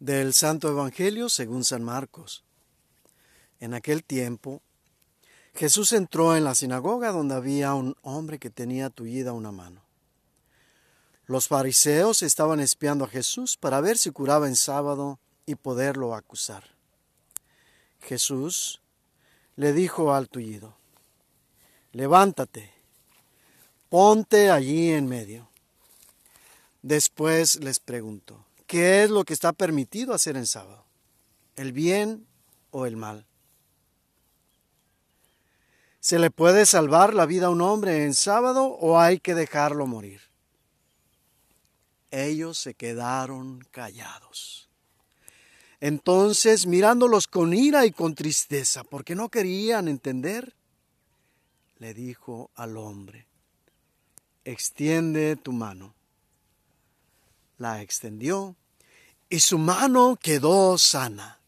Del Santo Evangelio según San Marcos. En aquel tiempo, Jesús entró en la sinagoga donde había un hombre que tenía tullida una mano. Los fariseos estaban espiando a Jesús para ver si curaba en sábado y poderlo acusar. Jesús le dijo al tullido, levántate, ponte allí en medio. Después les preguntó, ¿qué es lo que está permitido hacer en sábado? ¿El bien o el mal? ¿Se le puede salvar la vida a un hombre en sábado o hay que dejarlo morir? Ellos se quedaron callados. Entonces, mirándolos con ira y con tristeza, porque no querían entender, le dijo al hombre, extiende tu mano. La extendió y su mano quedó sana.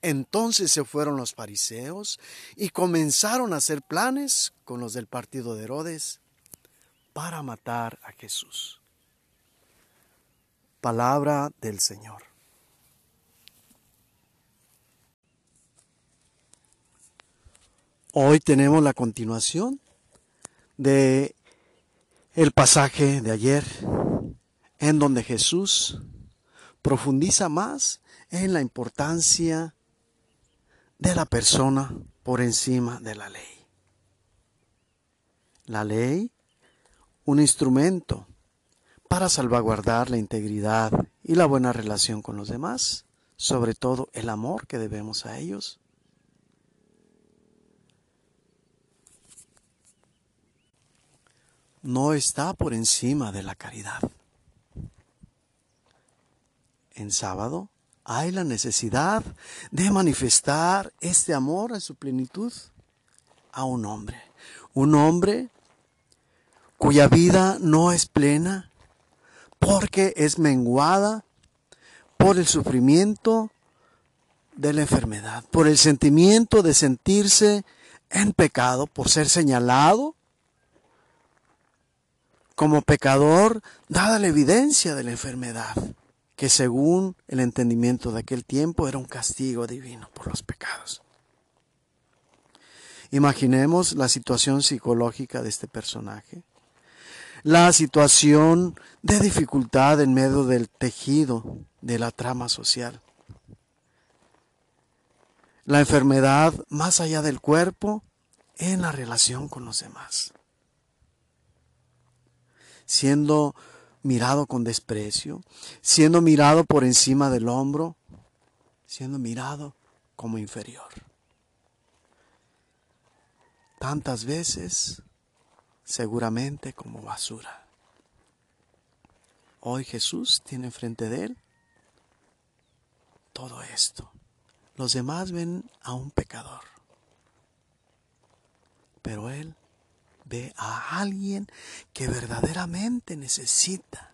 Entonces se fueron los fariseos y comenzaron a hacer planes con los del partido de Herodes para matar a Jesús. Palabra del Señor. Hoy tenemos la continuación de el pasaje de ayer en donde Jesús profundiza más en la importancia de la persona por encima de la ley. La ley, un instrumento para salvaguardar la integridad y la buena relación con los demás, sobre todo el amor que debemos a ellos. No está por encima de la caridad. En sábado hay la necesidad de manifestar este amor en su plenitud a un hombre. Un hombre cuya vida no es plena porque es menguada por el sufrimiento de la enfermedad, por el sentimiento de sentirse en pecado, por ser señalado como pecador, dada la evidencia de la enfermedad que según el entendimiento de aquel tiempo era un castigo divino por los pecados. Imaginemos la situación psicológica de este personaje, la situación de dificultad en medio del tejido de la trama social, la enfermedad más allá del cuerpo en la relación con los demás, siendo mirado con desprecio, siendo mirado por encima del hombro, siendo mirado como inferior. Tantas veces, seguramente como basura. Hoy Jesús tiene enfrente de él todo esto. Los demás ven a un pecador, pero él ve a alguien que verdaderamente necesita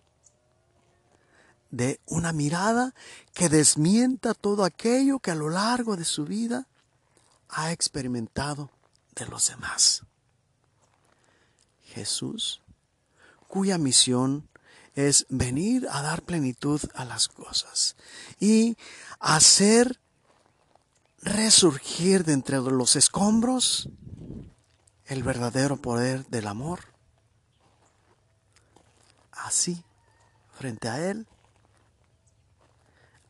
de una mirada que desmienta todo aquello que a lo largo de su vida ha experimentado de los demás. Jesús, cuya misión es venir a dar plenitud a las cosas y hacer resurgir de entre los escombros el verdadero poder del amor. Así, frente a Él,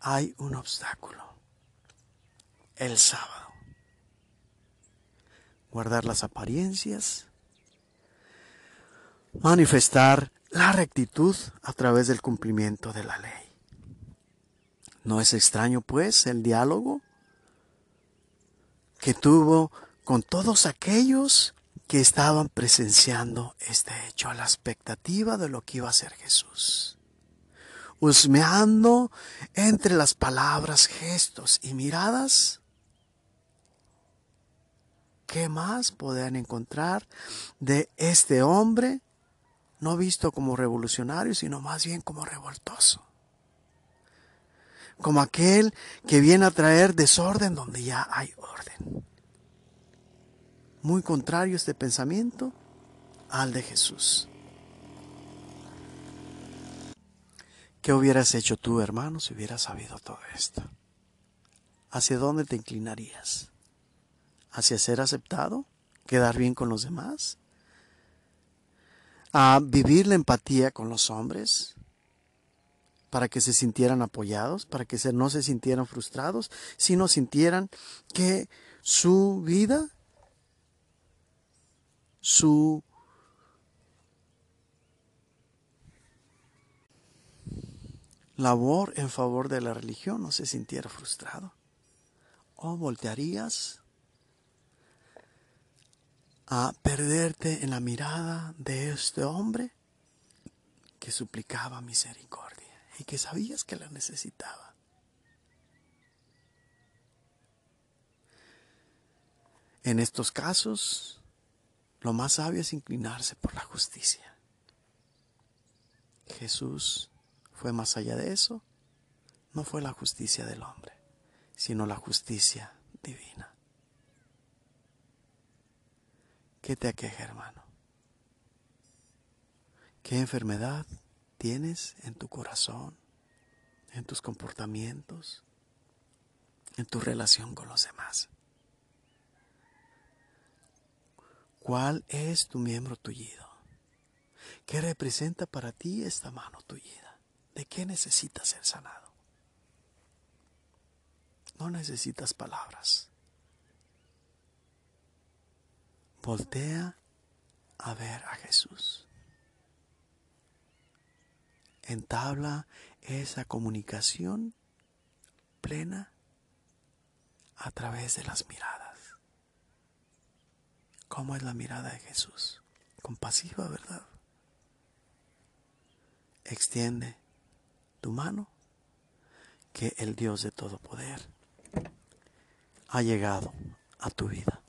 hay un obstáculo. El sábado. Guardar las apariencias. Manifestar la rectitud a través del cumplimiento de la ley. No es extraño, pues, el diálogo que tuvo con todos aquellos que estaban presenciando este hecho a la expectativa de lo que iba a ser Jesús. Husmeando entre las palabras, gestos y miradas, ¿qué más podían encontrar de este hombre, no visto como revolucionario, sino más bien como revoltoso? Como aquel que viene a traer desorden donde ya hay orden muy contrario este pensamiento al de Jesús. ¿Qué hubieras hecho tú, hermano, si hubieras sabido todo esto? ¿Hacia dónde te inclinarías? ¿Hacia ser aceptado? ¿Quedar bien con los demás? ¿A vivir la empatía con los hombres? para que se sintieran apoyados, para que no se sintieran frustrados, sino sintieran que su vida, su labor en favor de la religión no se sintiera frustrado. O voltearías a perderte en la mirada de este hombre que suplicaba misericordia y que sabías que la necesitaba. En estos casos, lo más sabio es inclinarse por la justicia. Jesús fue más allá de eso. No fue la justicia del hombre, sino la justicia divina. ¿Qué te aqueja, hermano? ¿Qué enfermedad tienes en tu corazón, en tus comportamientos, en tu relación con los demás? ¿Cuál es tu miembro tullido? ¿Qué representa para ti esta mano tullida? ¿De qué necesitas ser sanado? No necesitas palabras. Voltea a ver a Jesús. Entabla esa comunicación plena a través de las miradas. ¿Cómo es la mirada de Jesús? Compasiva, ¿verdad? Extiende tu mano que el Dios de todo poder ha llegado a tu vida.